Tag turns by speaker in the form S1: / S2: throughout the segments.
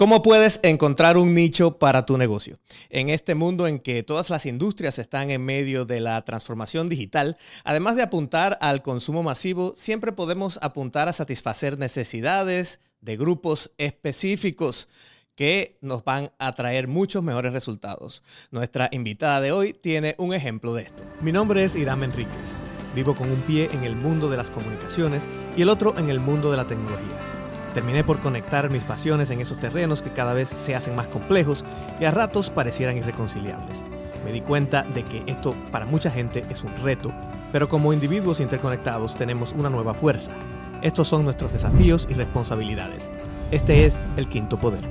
S1: ¿Cómo puedes encontrar un nicho para tu negocio? En este mundo en que todas las industrias están en medio de la transformación digital, además de apuntar al consumo masivo, siempre podemos apuntar a satisfacer necesidades de grupos específicos que nos van a traer muchos mejores resultados. Nuestra invitada de hoy tiene un ejemplo de esto. Mi nombre es Irán Enríquez. Vivo con un pie en el mundo de las comunicaciones y el otro en el mundo de la tecnología. Terminé por conectar mis pasiones en esos terrenos que cada vez se hacen más complejos y a ratos parecieran irreconciliables. Me di cuenta de que esto para mucha gente es un reto, pero como individuos interconectados tenemos una nueva fuerza. Estos son nuestros desafíos y responsabilidades. Este es el quinto poder.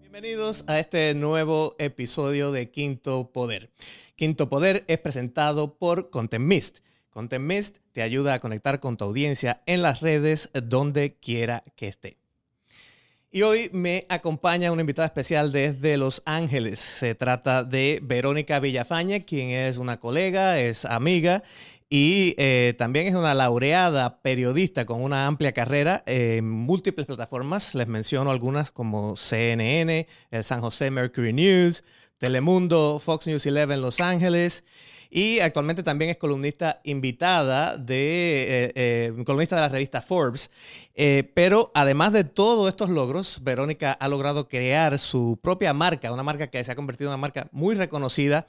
S1: Bienvenidos a este nuevo episodio de Quinto Poder. Quinto Poder es presentado por Content Mist Content Mist te ayuda a conectar con tu audiencia en las redes donde quiera que esté. Y hoy me acompaña una invitada especial desde Los Ángeles. Se trata de Verónica Villafaña, quien es una colega, es amiga y eh, también es una laureada periodista con una amplia carrera en múltiples plataformas. Les menciono algunas como CNN, el San José Mercury News, Telemundo, Fox News 11 Los Ángeles. Y actualmente también es columnista invitada de, eh, eh, columnista de la revista Forbes. Eh, pero además de todos estos logros, Verónica ha logrado crear su propia marca, una marca que se ha convertido en una marca muy reconocida,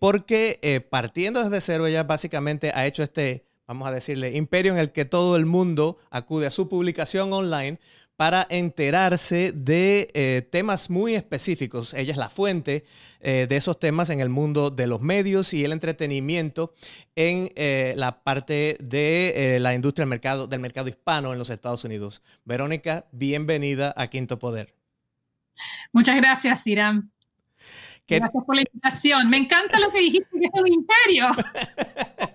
S1: porque partiendo desde cero, ella básicamente ha hecho este, vamos a decirle, imperio en el que todo el mundo acude a su publicación online para enterarse de eh, temas muy específicos. Ella es la fuente eh, de esos temas en el mundo de los medios y el entretenimiento en eh, la parte de la industria del mercado, del mercado hispano en los Estados Unidos. Verónica, bienvenida a Quinto Poder.
S2: Muchas gracias, Irán. Gracias por la invitación. Me encanta lo que dijiste, que es un imperio.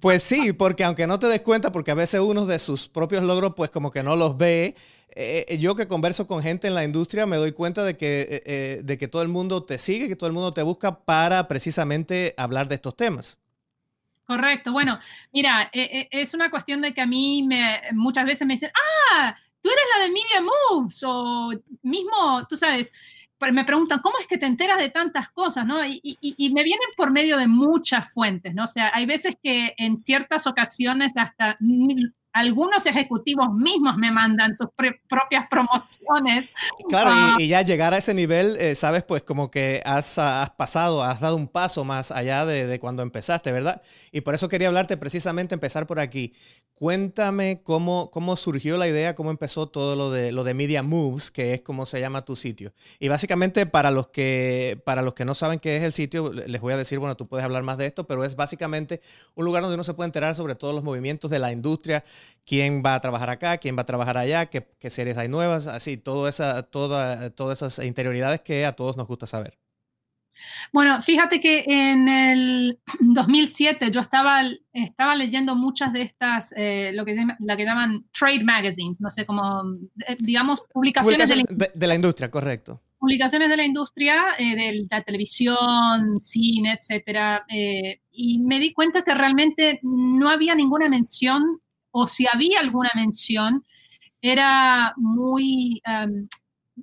S1: Pues sí, porque aunque no te des cuenta, porque a veces uno de sus propios logros, pues como que no los ve. Eh, eh, yo que converso con gente en la industria me doy cuenta de que, eh, de que todo el mundo te sigue, que todo el mundo te busca para precisamente hablar de estos temas.
S2: Correcto. Bueno, mira, es una cuestión de que a mí me, muchas veces me dicen, ah, tú eres la de Media Moves, o mismo, tú sabes, me preguntan, ¿cómo es que te enteras de tantas cosas? ¿no? Y, me vienen por medio de muchas fuentes, ¿no? O sea, hay veces que en ciertas ocasiones hasta algunos ejecutivos mismos me mandan sus propias promociones.
S1: Claro, y, ah. ya llegar a ese nivel, eh, sabes, pues como que has, pasado, has dado un paso más allá de, de, cuando empezaste, ¿verdad? Y por eso quería hablarte precisamente, empezar por aquí. Cuéntame cómo, cómo surgió la idea, cómo empezó todo lo de, lo de Media Moves, que es como se llama tu sitio. Y básicamente para los, que, para los que no saben qué es el sitio, les voy a decir, bueno, tú puedes hablar más de esto, pero es básicamente un lugar donde uno se puede enterar sobre todos los movimientos de la industria, quién va a trabajar acá, quién va a trabajar allá, qué, series hay nuevas, así, todo esa, toda, todas esas interioridades que a todos nos gusta saber.
S2: Bueno, fíjate que en el 2007 yo estaba, estaba leyendo muchas de estas, eh, lo, que la que llaman trade magazines, no sé cómo, eh, digamos, publicaciones,
S1: de, la, industria, correcto.
S2: Publicaciones de la industria, eh, de la televisión, cine, etcétera, y me di cuenta que realmente no había ninguna mención, o si había alguna mención, era muy em,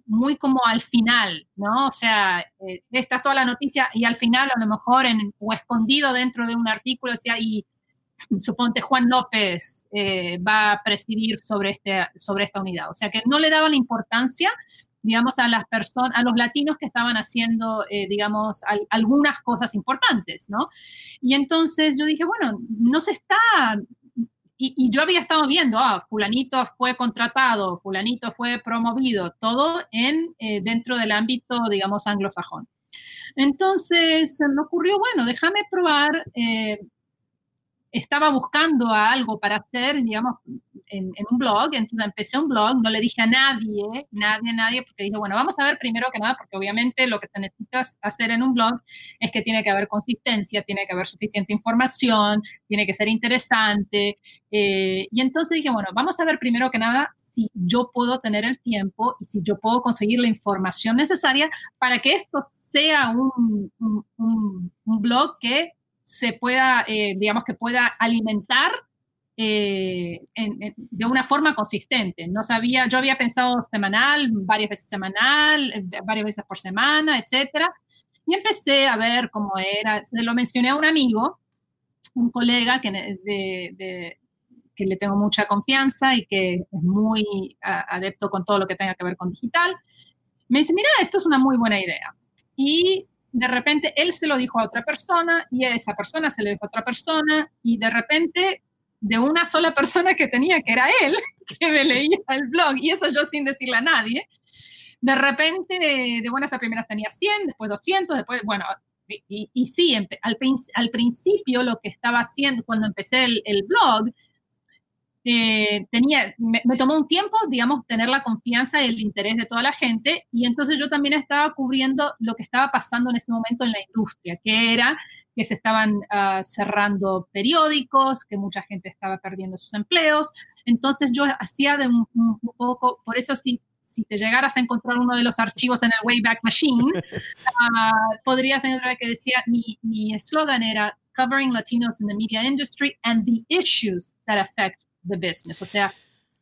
S2: muy como al final, ¿no? O sea, eh, esta toda la noticia y al final a lo mejor en, o escondido dentro de un artículo, decía, y suponte Juan López eh, va a presidir sobre, este, sobre esta unidad. O sea, que no le daba la importancia, digamos, a las personas, a los latinos que estaban haciendo, eh, digamos, algunas cosas importantes, ¿no? Y entonces yo dije, bueno, no se está y, yo había estado viendo, ah, fulanito fue contratado, fulanito fue promovido, todo en, eh, dentro del ámbito, digamos, anglosajón. Entonces me ocurrió, bueno, déjame probar, eh, estaba buscando algo para hacer, digamos, en, un blog, entonces empecé un blog, no le dije a nadie, nadie, nadie, porque dije, bueno, vamos a ver primero que nada, porque obviamente lo que se necesita hacer en un blog es que tiene que haber consistencia, tiene que haber suficiente información, tiene que ser interesante. Eh, y entonces dije, bueno, vamos a ver primero que nada si yo puedo tener el tiempo y si yo puedo conseguir la información necesaria para que esto sea un, un, blog que se pueda, eh, digamos, que pueda alimentar eh, de una forma consistente. No sabía, yo había pensado semanal, varias veces semanal, eh, varias veces por semana, etcétera. Y empecé a ver cómo era. Se lo mencioné a un amigo, un colega que, de, que le tengo mucha confianza y que es muy adepto con todo lo que tenga que ver con digital. Me dice, mira, esto es una muy buena idea. Y de repente él se lo dijo a otra persona y esa persona se lo dijo a otra persona y de repente de una sola persona que tenía, que era él, que me leía el blog, y eso yo sin decirle a nadie, de repente de, buenas a primeras tenía 100, después 200, después, bueno, y, y sí, al, principio lo que estaba haciendo cuando empecé el, el blog, eh, tenía, me, tomó un tiempo, digamos, tener la confianza y el interés de toda la gente y entonces yo también estaba cubriendo lo que estaba pasando en ese momento en la industria, que era que se estaban ah, cerrando periódicos, que mucha gente estaba perdiendo sus empleos. Entonces yo hacía de un, poco, por eso si, si te llegaras a encontrar uno de los archivos en el Wayback Machine, uh, podrías encontrar que decía, mi eslogan era Covering Latinos in the Media Industry and the Issues that Affect the business, o sea,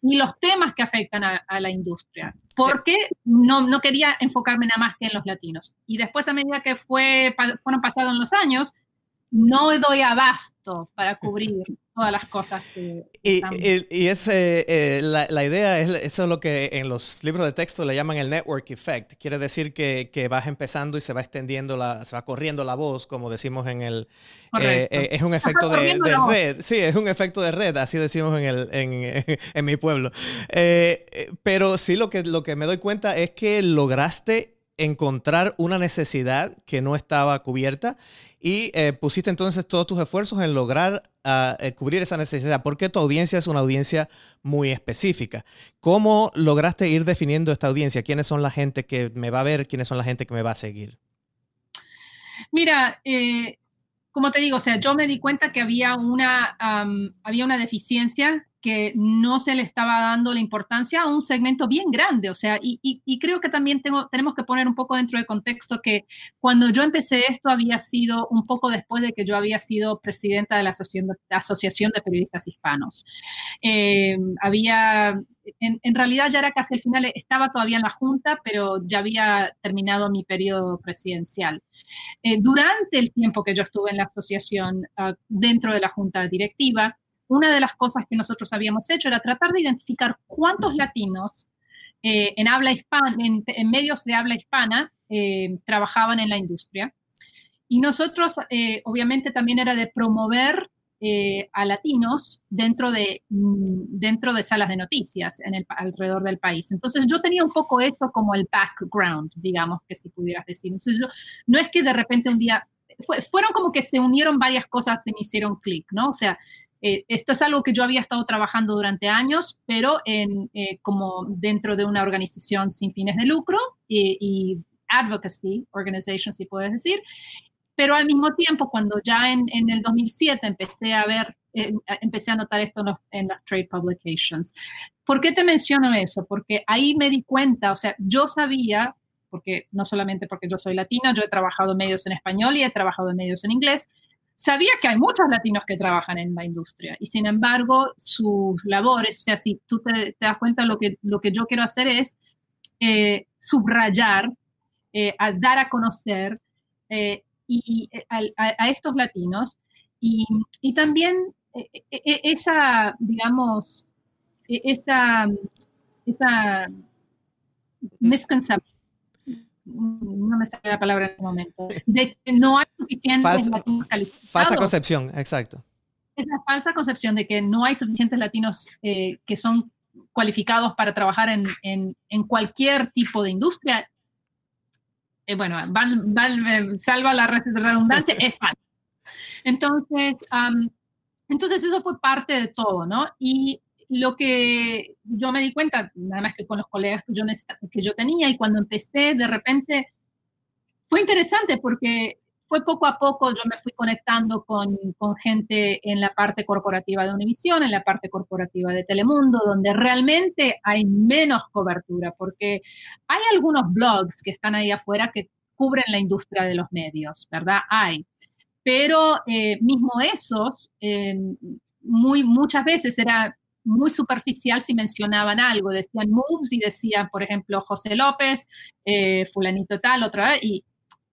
S2: y los temas que afectan a, la industria, porque no, no, quería enfocarme nada más que en los latinos. Y después, a medida que fue, fueron pasados los años, no doy abasto para cubrir todas las cosas que...
S1: Y, y, eh, la, idea es, eso es lo que en los libros de texto le llaman el network effect. Quiere decir que, que vas empezando y se va extendiendo, la, se va corriendo la voz, como decimos en el... Eh, eh, es un efecto de, red. Sí, es un efecto de red, así decimos en, el, en, en mi pueblo. pero sí lo que, lo que me doy cuenta es que lograste encontrar una necesidad que no estaba cubierta y eh, pusiste entonces todos tus esfuerzos en lograr eh, cubrir esa necesidad, porque tu audiencia es una audiencia muy específica. ¿Cómo lograste ir definiendo esta audiencia? ¿Quiénes son la gente que me va a ver? ¿Quiénes son la gente que me va a seguir?
S2: Mira, eh, como te digo, o sea, yo me di cuenta que había una, había una deficiencia que no se le estaba dando la importancia a un segmento bien grande. O sea, y, creo que también tengo, tenemos que poner un poco dentro de contexto que cuando yo empecé esto había sido un poco después de que yo había sido presidenta de la Asociación de, Periodistas Hispanos. Eh, había, en, realidad ya era casi el final, estaba todavía en la Junta, pero ya había terminado mi periodo presidencial. Eh, durante el tiempo que yo estuve en la asociación, ah, dentro de la Junta Directiva, una de las cosas que nosotros habíamos hecho era tratar de identificar cuántos latinos eh, en, habla hispana, en, medios de habla hispana eh, trabajaban en la industria. Y nosotros, eh, obviamente, también era de promover a latinos dentro de, mm, dentro de salas de noticias en el, alrededor del país. Entonces yo tenía un poco eso como el background, digamos, que si pudieras decir. Entonces yo, no es que de repente un día, fueron como que se unieron varias cosas y me hicieron clic, ¿no? O sea, eh, esto es algo que yo había estado trabajando durante años, pero en, eh, como dentro de una organización sin fines de lucro y, advocacy organization, si puedes decir. Pero al mismo tiempo, cuando ya en, en el 2007 empecé a ver, eh, empecé a notar esto en los, en las trade publications. ¿Por qué te menciono eso? Porque ahí me di cuenta, o sea, yo sabía, porque no solamente porque yo soy latina, yo he trabajado medios en español y he trabajado en medios en inglés, sabía que hay muchos latinos que trabajan en la industria y sin embargo sus labores, o sea, si tú te, das cuenta, lo que, lo que yo quiero hacer es eh, subrayar, eh, dar a conocer eh, y, a, estos latinos y, y también esa, digamos, esa, esa misconception no me sale la palabra en este momento, de que no hay suficientes latinos calificados.
S1: Falsa concepción, exacto.
S2: Esa falsa concepción de que no hay suficientes latinos eh, que son cualificados para trabajar en, en, en cualquier tipo de industria, eh, bueno, salva la redundancia, es falso. Entonces, entonces eso fue parte de todo, ¿no? Y lo que yo me di cuenta, nada más que con los colegas que yo, que yo tenía, y cuando empecé, de repente, fue interesante porque fue poco a poco, yo me fui conectando con, con, gente en la parte corporativa de Univision, en la parte corporativa de Telemundo, donde realmente hay menos cobertura, porque hay algunos blogs que están ahí afuera que cubren la industria de los medios, ¿verdad? Hay. Pero eh, mismo esos, eh, muy, muchas veces era muy superficial si mencionaban algo, decían moves y decían, por ejemplo, José López, eh, fulanito tal, otra vez, y,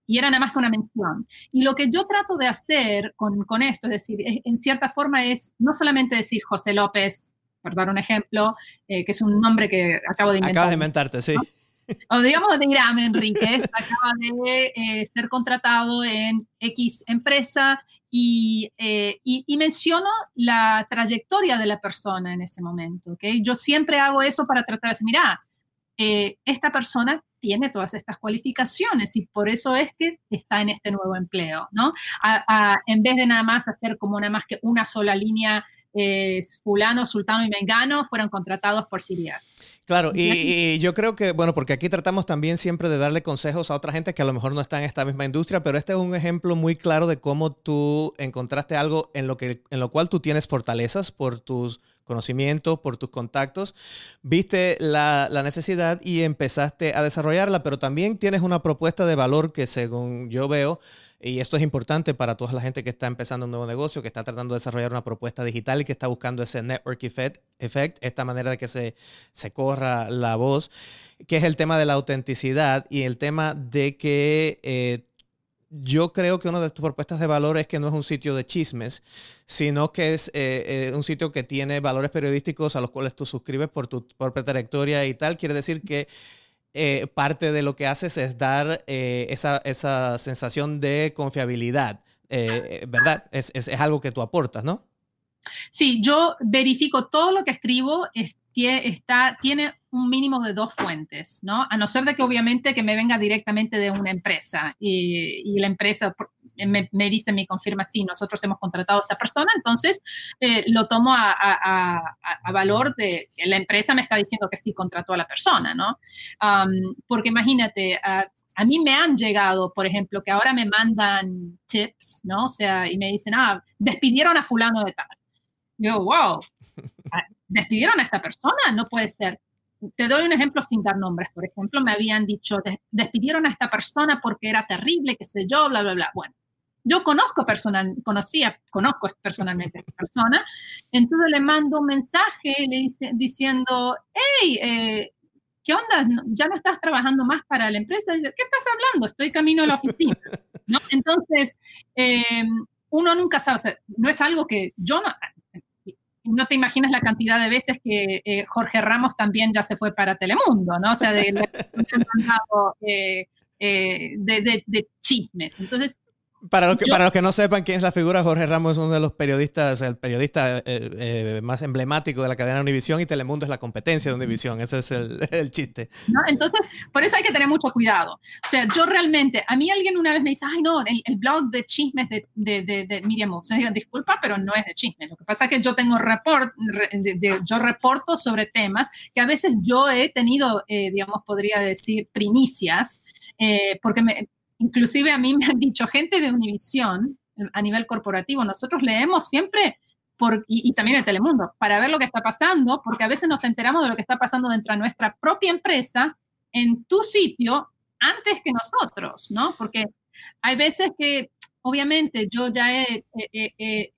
S2: y, era nada más que una mención. Y lo que yo trato de hacer con, con esto, es decir, en cierta forma es no solamente decir José López, por dar un ejemplo, eh, que es un nombre que acabo de inventar.
S1: Acabas de inventarte, sí.
S2: O digamos Irán Enríquez, acaba de eh, ser contratado en X empresa eh, y, y, menciono la trayectoria de la persona en ese momento. ¿okay? Yo siempre hago eso para tratar de decir, mira, eh, esta persona tiene todas estas cualificaciones y por eso es que está en este nuevo empleo, ¿no? en vez de nada más hacer como nada más que una sola línea, eh, fulano, sultano y mengano fueron contratados por Sirias.
S1: Claro, y, yo creo que, bueno, porque aquí tratamos también siempre de darle consejos a otra gente que a lo mejor no está en esta misma industria, pero este es un ejemplo muy claro de cómo tú encontraste algo en lo, que, en lo cual tú tienes fortalezas por tus conocimientos, por tus contactos, viste la, la, necesidad y empezaste a desarrollarla, pero también tienes una propuesta de valor que según yo veo, y esto es importante para toda la gente que está empezando un nuevo negocio, que está tratando de desarrollar una propuesta digital y que está buscando ese network effect, esta manera de que se, se corra la voz, que es el tema de la autenticidad y el tema de que eh, yo creo que una de tus propuestas de valor es que no es un sitio de chismes, sino que es eh, eh, un sitio que tiene valores periodísticos a los cuales tú suscribes por tu propia trayectoria y tal. Quiere decir que eh, parte de lo que haces es dar eh, esa, esa, sensación de confiabilidad, eh, ¿verdad? Es, es, es, algo que tú aportas, ¿no?
S2: Sí, yo verifico todo lo que escribo, tiene un mínimo de dos fuentes, ¿no? A no ser de que obviamente que me venga directamente de una empresa y, la empresa me, me, dice, me confirma, sí, nosotros hemos contratado a esta persona, entonces eh, lo tomo a, valor de la empresa me está diciendo que sí contrató a la persona, ¿no? Porque imagínate, a mí me han llegado, por ejemplo, que ahora me mandan tips, ¿no? O sea, y me dicen, ah, despidieron a fulano de tal. Yo, wow, despidieron a esta persona, no puede ser. Te doy un ejemplo sin dar nombres. Por ejemplo, me habían dicho, despidieron a esta persona porque era terrible, qué sé yo, bla, bla, bla. Bueno, yo conozco personal, conocía, conozco personalmente a esta persona, entonces le mando un mensaje le dice, diciendo, hey, eh, ¿qué onda? ¿Ya no estás trabajando más para la empresa? Dice, ¿qué estás hablando? Estoy camino a la oficina. ¿No? Entonces, eh, uno nunca sabe, o sea, no es algo que yo no, no te imaginas la cantidad de veces que eh, Jorge Ramos también ya se fue para Telemundo, ¿no? O sea, de, de, eh, de, de chismes. Entonces,
S1: para, los que, para los que no sepan quién es la figura, Jorge Ramos es uno de los periodistas, el periodista eh, eh, más emblemático de la cadena Univisión y Telemundo es la competencia de Univisión. Ese es el, el chiste.
S2: ¿No? Entonces, por eso hay que tener mucho cuidado. O sea, yo realmente, a mí alguien una vez me dice, ay, no, el, el blog de chismes de, de, de, de Miriam Moss. Digo, disculpa, pero no es de chismes. Lo que pasa es que yo tengo report, yo reporto sobre temas que a veces yo he tenido, eh, digamos, podría decir, primicias, eh, porque me, Inclusive a mí me han dicho gente de Univisión a nivel corporativo, nosotros leemos siempre por, y, también el Telemundo para ver lo que está pasando, porque a veces nos enteramos de lo que está pasando dentro de nuestra propia empresa en tu sitio antes que nosotros, ¿no? Porque hay veces que, obviamente, yo ya he, eh, eh,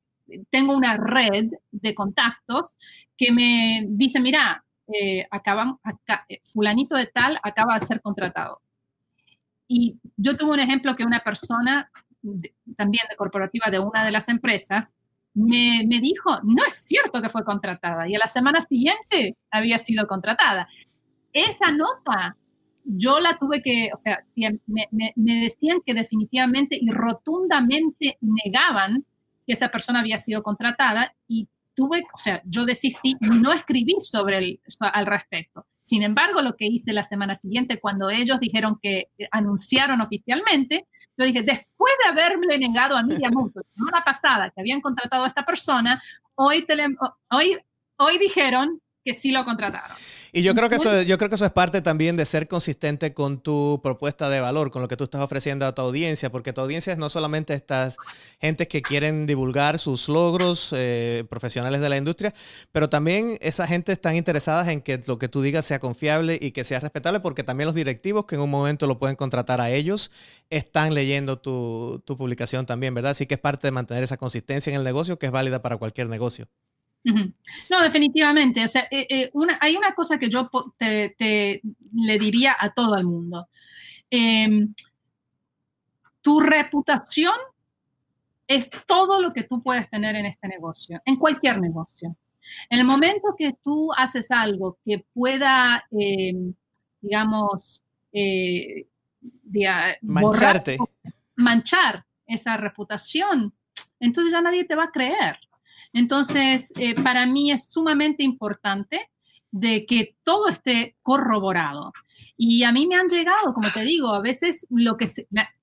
S2: tengo una red de contactos que me dice, mira, eh, acá, fulanito de tal acaba de ser contratado. Y yo tuve un ejemplo que una persona, también de corporativa de una de las empresas, me, me, dijo, no es cierto que fue contratada. Y a la semana siguiente había sido contratada. Esa nota yo la tuve que, o sea, me, me, me, decían que definitivamente y rotundamente negaban que esa persona había sido contratada y tuve, o sea, yo desistí, no escribí sobre el, al respecto. Sin embargo, lo que hice la semana siguiente, cuando ellos dijeron que anunciaron oficialmente, yo dije, después de haberme negado a Miriam Musso la semana pasada que habían contratado a esta persona, hoy, hoy, hoy dijeron que sí lo contrataron.
S1: Y yo creo, que eso, yo creo que eso es parte también de ser consistente con tu propuesta de valor, con lo que tú estás ofreciendo a tu audiencia, porque tu audiencia es no solamente estas gentes que quieren divulgar sus logros eh, profesionales de la industria, pero también esa gente están interesadas en que lo que tú digas sea confiable y que sea respetable, porque también los directivos que en un momento lo pueden contratar a ellos están leyendo tu, tu publicación también, ¿verdad? Así que es parte de mantener esa consistencia en el negocio que es válida para cualquier negocio.
S2: No, definitivamente. O sea, eh, eh, hay una cosa que yo te, le diría a todo el mundo. Em, tu reputación es todo lo que tú puedes tener en este negocio, en cualquier negocio. En el momento que tú haces algo que pueda, em, digamos, eh,
S1: mancharte,
S2: manchar esa reputación, entonces ya nadie te va a creer. Entonces, eh, para mí es sumamente importante de que todo esté corroborado. Y a mí me han llegado, como te digo, a veces lo que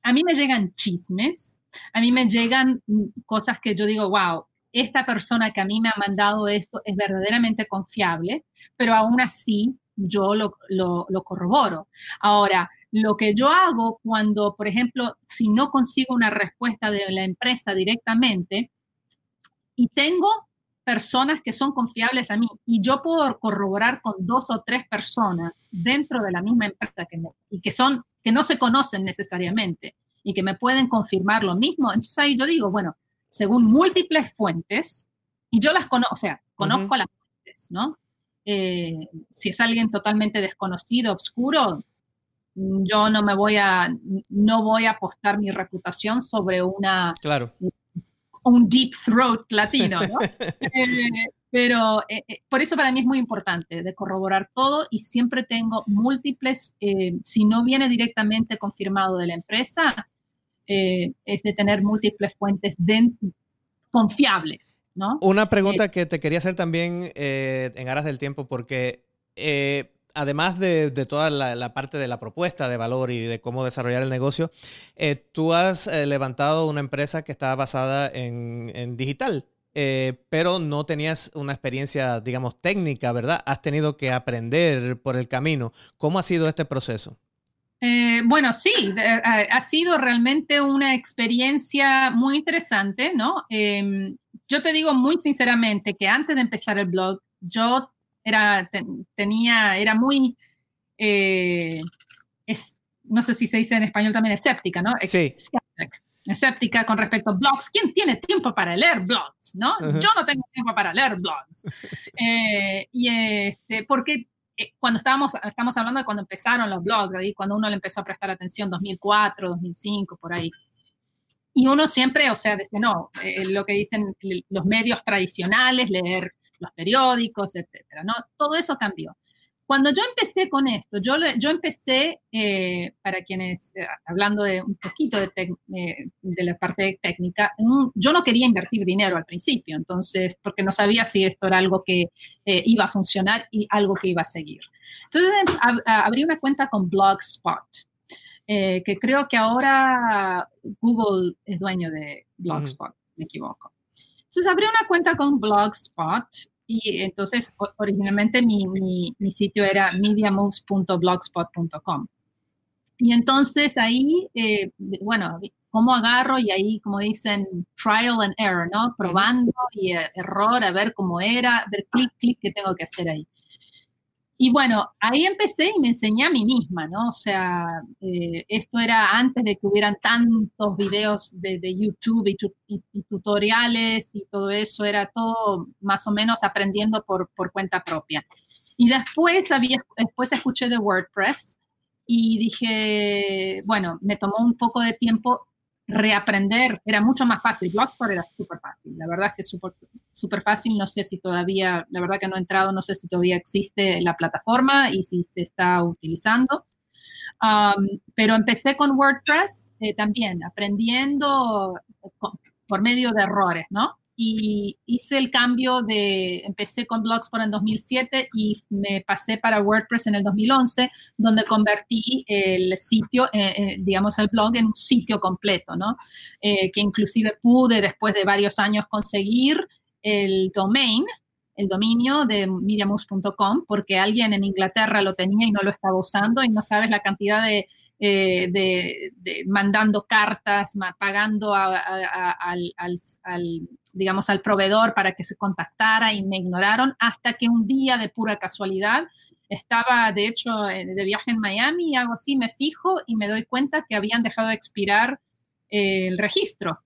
S2: a mí me llegan chismes, a mí me llegan cosas que yo digo, wow, esta persona que a mí me ha mandado esto es verdaderamente confiable, pero aún así yo lo corroboro. Ahora, lo que yo hago cuando, por ejemplo, si no consigo una respuesta de la empresa directamente, y tengo personas que son confiables a mí y yo puedo corroborar con dos o tres personas dentro de la misma empresa que y que son que no se conocen necesariamente y que me pueden confirmar lo mismo, entonces ahí yo digo, bueno, según múltiples fuentes y yo las conozco, o sea, conozco las fuentes, ¿no? Eh, si es alguien totalmente desconocido, oscuro, yo no me voy a, no voy a apostar mi reputación sobre una,
S1: claro
S2: un deep throat latino, ¿no? Eh, pero eh, eh, por eso para mí es muy importante de corroborar todo y siempre tengo múltiples, si no viene directamente confirmado de la empresa, es de tener múltiples fuentes confiables, ¿no?
S1: Una pregunta que te quería hacer también en aras del tiempo, porque además de, toda la, parte de la propuesta de valor y de cómo desarrollar el negocio, eh, tú has eh, levantado una empresa que está basada en, digital, eh, pero no tenías una experiencia, digamos, técnica, ¿verdad? Has tenido que aprender por el camino. ¿Cómo ha sido este proceso?
S2: bueno, sí, ha sido realmente una experiencia muy interesante, ¿no? Em, yo te digo muy sinceramente que antes de empezar el blog, yo era, tenía, era muy, eh, es, no sé si se dice en español también, escéptica, ¿no?
S1: Sí.
S2: Escéptica con respecto a blogs. ¿Quién tiene tiempo para leer blogs? ¿no? Yo no tengo tiempo para leer blogs. Eh, y este, porque eh, cuando estábamos, estamos hablando de cuando empezaron los blogs, cuando uno le empezó a prestar atención, 2004, 2005, por ahí. Y uno siempre, o sea, desde no, lo que dicen los medios tradicionales, leer los periódicos, etcétera, ¿no? Todo eso cambió. Cuando yo empecé con esto, yo, yo empecé, eh, para quienes, eh, hablando de un poquito de, eh, de la parte técnica, yo no quería invertir dinero al principio, entonces, porque no sabía si esto era algo que iba a funcionar y algo que iba a seguir. Entonces, abrí una cuenta con Blogspot, que creo que ahora Google es dueño de Blogspot, me equivoco. Entonces abrí una cuenta con Blogspot y entonces, originalmente mi, mi, sitio era mediamoves.blogspot.com. Y entonces ahí, eh, bueno, ¿cómo agarro? Y ahí, como dicen, trial and error, ¿no? Probando y eh, error, a ver cómo era, ver clic, clic, qué tengo que hacer ahí. Y bueno, ahí empecé y me enseñé a mí misma, ¿no? O sea, eh, esto era antes de que hubieran tantos videos de, YouTube y, tutoriales y todo eso, era todo más o menos aprendiendo por, por cuenta propia. Y después, había, después escuché de WordPress y dije, bueno, me tomó un poco de tiempo reaprender, era mucho más fácil. Blogspot era súper fácil, la verdad es que es súper fácil. No sé si todavía, la verdad que no he entrado, no sé si todavía existe la plataforma y si se está utilizando. pero empecé con WordPress eh, también, aprendiendo por medio de errores, ¿no? Y hice el cambio de, empecé con Blogspot en 2007 y me pasé para WordPress en el 2011, donde convertí el sitio, eh, eh, digamos el blog, en un sitio completo, ¿no? Eh, que inclusive pude después de varios años conseguir el domain, el dominio de mediamus.com, porque alguien en Inglaterra lo tenía y no lo estaba usando y no sabes la cantidad de eh, de, mandando cartas, pagando al, digamos, al proveedor para que se contactara y me ignoraron hasta que un día de pura casualidad estaba, de hecho, eh, de viaje en Miami y algo así, me fijo y me doy cuenta que habían dejado de expirar el registro.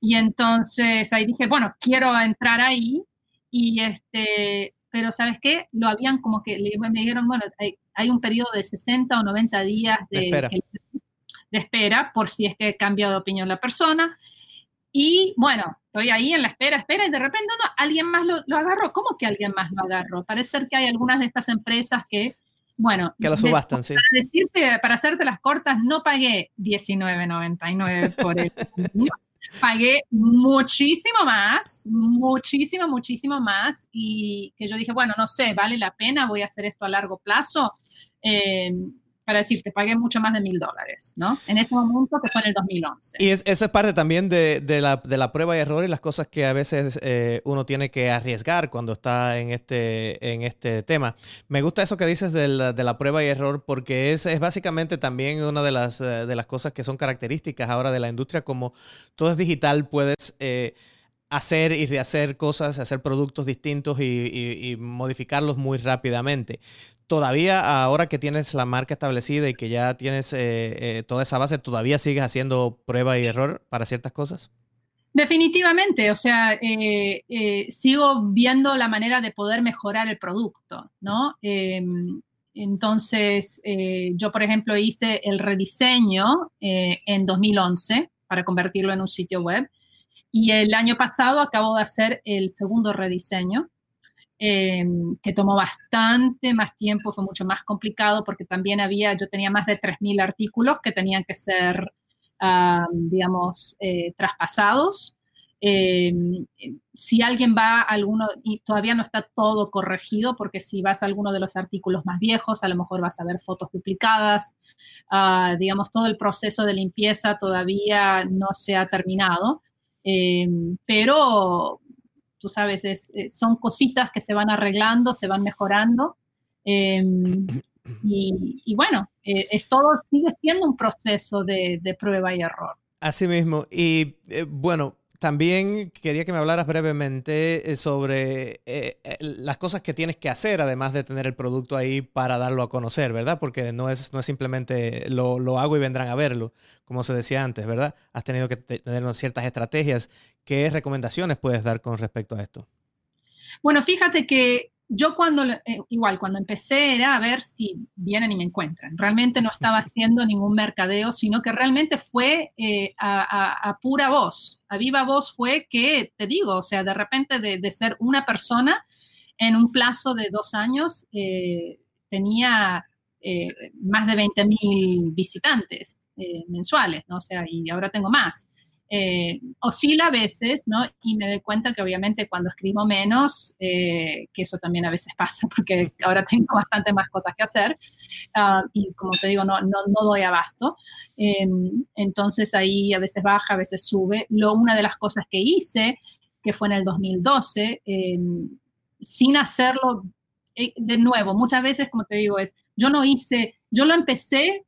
S2: Y entonces ahí dije, bueno, quiero entrar ahí y este, pero ¿sabes qué? Lo habían como que, me dijeron, bueno, hay, un periodo de 60 o 90 días de, espera. de espera por si es que cambia de opinión la persona. Y bueno, estoy ahí en la espera, espera, y de repente no, alguien más lo, lo agarró. ¿Cómo que alguien más lo agarró? Parece ser que hay algunas de estas empresas que bueno,
S1: que lo subastan, sí.
S2: Para decirte, para hacerte las cortas, no pagué 19.99 por el pagué muchísimo más, muchísimo, muchísimo más y que yo dije, bueno, no sé, vale la pena, voy a hacer esto a largo plazo. Eh, para decirte, pagué mucho más de mil dólares, ¿no? En ese momento que fue en el 2011.
S1: Y eso es parte también de, la, prueba y error y las cosas que a veces eh, uno tiene que arriesgar cuando está en este, en este tema. Me gusta eso que dices de la, prueba y error porque es, es básicamente también una de las, eh, de las cosas que son características ahora de la industria, como todo es digital, puedes... Eh, hacer y rehacer cosas, hacer productos distintos y, modificarlos muy rápidamente. Todavía, ahora que tienes la marca establecida y que ya tienes eh, eh, toda esa base, ¿todavía sigues haciendo prueba y error para ciertas cosas?
S2: Definitivamente, o sea, eh, sigo viendo la manera de poder mejorar el producto, ¿no? Em, entonces, yo, por ejemplo, hice el rediseño en 2011 para convertirlo en un sitio web y el año pasado acabo de hacer el segundo rediseño, em, que tomó bastante más tiempo, fue mucho más complicado porque también había, yo tenía más de 3.000 artículos que tenían que ser, digamos, eh, traspasados. Em, si alguien va a alguno, y todavía no está todo corregido, porque si vas a alguno de los artículos más viejos, a lo mejor vas a ver fotos duplicadas, ah, digamos, todo el proceso de limpieza todavía no se ha terminado. Eh, pero, tú sabes, eh, son cositas que se van arreglando, se van mejorando. Eh, y, bueno, es todo, sigue siendo un proceso de, de prueba y error.
S1: Así mismo. Y bueno, también quería que me hablaras brevemente eh, sobre eh, eh, las cosas que tienes que hacer, además de tener el producto ahí para darlo a conocer, ¿verdad? Porque no es, no es simplemente lo, lo hago y vendrán a verlo, como se decía antes, ¿verdad? Has tenido que tener ciertas estrategias. ¿Qué recomendaciones puedes dar con respecto a esto?
S2: Bueno, fíjate que yo cuando, eh, igual, cuando empecé era a ver si vienen y me encuentran. Realmente no estaba haciendo ningún mercadeo, sino que realmente fue eh, a, pura voz. A viva voz fue que, te digo, o sea, de repente de, ser una persona en un plazo de dos años, eh, tenía más de 20 mil visitantes mensuales, ¿no? O sea, y ahora tengo más. Eh, oscila a veces, ¿no? Y me doy cuenta que obviamente cuando escribo menos, eh, que eso también a veces pasa porque ahora tengo bastante más cosas que hacer ah, y como te digo, no, no, no doy abasto. Em, entonces ahí a veces baja, a veces sube. Lo, una de las cosas que hice, que fue en el 2012, em, sin hacerlo eh, de nuevo, muchas veces, como te digo, es, yo no hice, yo lo empecé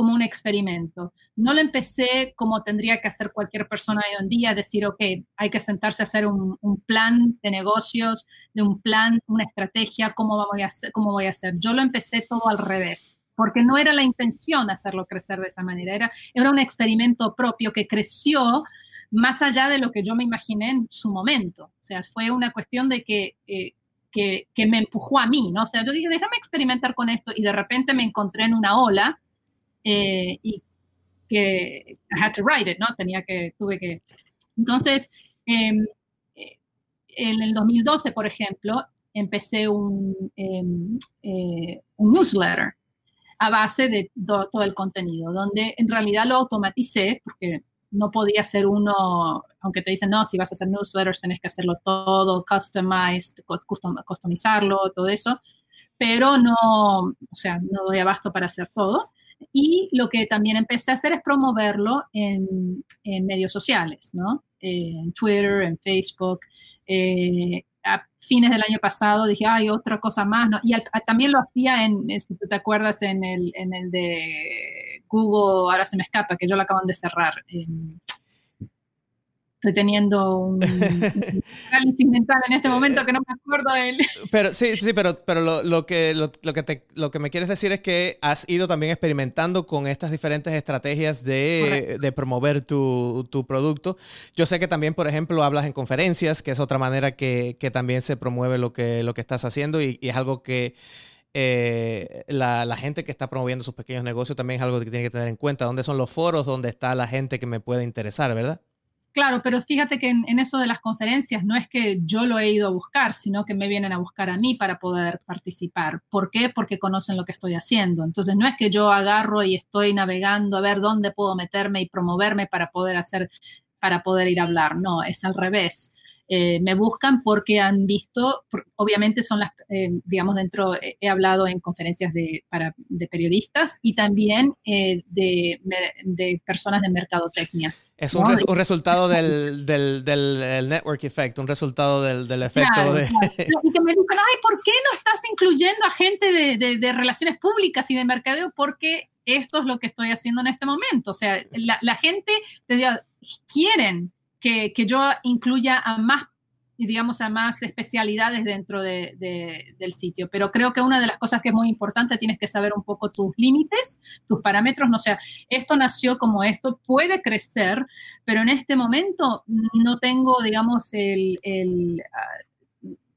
S2: como un experimento. No lo empecé como tendría que hacer cualquier persona hoy en día, decir, ok, hay que sentarse a hacer un, plan de negocios, de un plan, una estrategia, cómo voy, a hacer, cómo voy a hacer. Yo lo empecé todo al revés, porque no era la intención hacerlo crecer de esa manera, era, era un experimento propio que creció más allá de lo que yo me imaginé en su momento. O sea, fue una cuestión de que... Eh, que, me empujó a mí, ¿no? O sea, yo dije, déjame experimentar con esto y de repente me encontré en una ola eh, y que I had to write it, ¿no? Tenía que, tuve que... Entonces, em, eh, en el 2012, por ejemplo, empecé un, em, eh, un newsletter a base de todo el contenido, donde en realidad lo automaticé, porque no podía ser uno, aunque te dicen, no, si vas a hacer newsletters tenés que hacerlo todo, customized, custom, customizarlo, todo eso, pero no, o sea, no doy abasto para hacer todo. Y lo que también empecé a hacer es promoverlo en, medios sociales, ¿no? en Twitter, en Facebook. Eh, a fines del año pasado dije, hay otra cosa más, ¿no? Y también lo hacía en, si tú te acuerdas, en el, en el de Google, ahora se me escapa, que yo lo acaban de cerrar. Estoy teniendo un análisis mental en este momento que no me acuerdo de él.
S1: Pero sí, sí, pero, pero lo, que, lo, que te, lo que me quieres decir es que has ido también experimentando con estas diferentes estrategias de, de promover tu, tu, producto. Yo sé que también, por ejemplo, hablas en conferencias, que es otra manera que, que también se promueve lo que, lo que estás haciendo y, es algo que... Eh, la, la, gente que está promoviendo sus pequeños negocios también es algo que tiene que tener en cuenta. ¿Dónde son los foros donde está la gente que me puede interesar, verdad?
S2: Claro, pero fíjate que en, eso de las conferencias no es que yo lo he ido a buscar, sino que me vienen a buscar a mí para poder participar. ¿Por qué? Porque conocen lo que estoy haciendo. Entonces no es que yo agarro y estoy navegando a ver dónde puedo meterme y promoverme para poder hacer, para poder ir a hablar. No, es al revés. Eh, me buscan porque han visto, obviamente son las, eh, digamos, dentro, he hablado en conferencias de, para, de periodistas y también eh, de, de, personas de mercadotecnia.
S1: Es un, un resultado del, del, del, network effect, un resultado del, del efecto de...
S2: Y que me dicen, ay, ¿por qué no estás incluyendo a gente de, de, relaciones públicas y de mercadeo? Porque esto es lo que estoy haciendo en este momento. O sea, la, la gente, te digo, quieren que, que yo incluya a más digamos, a más especialidades dentro de, del sitio. Pero creo que una de las cosas que es muy importante, tienes que saber un poco tus límites, tus parámetros. No sea, esto nació como esto, puede crecer, pero en este momento no tengo, digamos, el... el ah,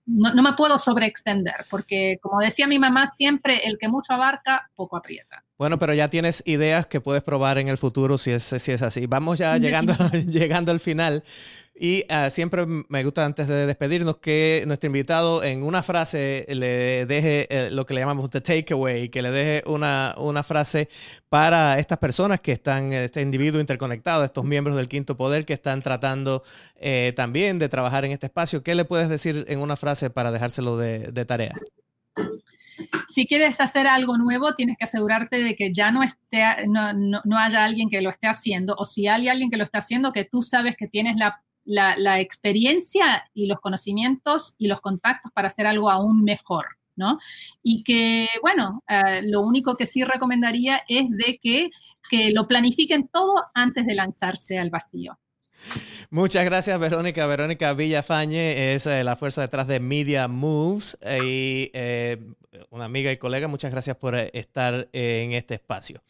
S2: no, no, me puedo sobreextender, porque como decía mi mamá siempre, el que mucho abarca, poco aprieta.
S1: Bueno, pero ya tienes ideas que puedes probar en el futuro si es, si es así. Vamos ya llegando, llegando al final. Y uh, siempre me gusta antes de despedirnos que nuestro invitado en una frase le deje eh, lo que le llamamos the takeaway, que le deje una, una frase para estas personas que están, este individuo interconectado, estos miembros del quinto poder que están tratando eh, también de trabajar en este espacio. ¿Qué le puedes decir en una frase para dejárselo de, de tarea?
S2: si quieres hacer algo nuevo, tienes que asegurarte de que ya no, esté, no, no, no, haya alguien que lo esté haciendo, o si hay alguien que lo está haciendo, que tú sabes que tienes la la, experiencia y los conocimientos y los contactos para hacer algo aún mejor, ¿no? Y que, bueno, eh, lo único que sí recomendaría es de que, que lo planifiquen todo antes de lanzarse al vacío.
S1: Muchas gracias, Verónica. Verónica Villafañe es eh, la fuerza detrás de Media Moves y eh, una amiga y colega. Muchas gracias por estar en este espacio.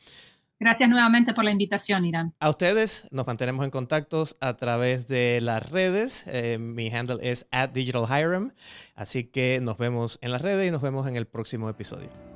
S2: Gracias nuevamente por la invitación, Irán.
S1: A ustedes nos mantenemos en contacto a través de las redes. Eh, mi handle es at. Así que nos vemos en las redes y nos vemos en el próximo episodio.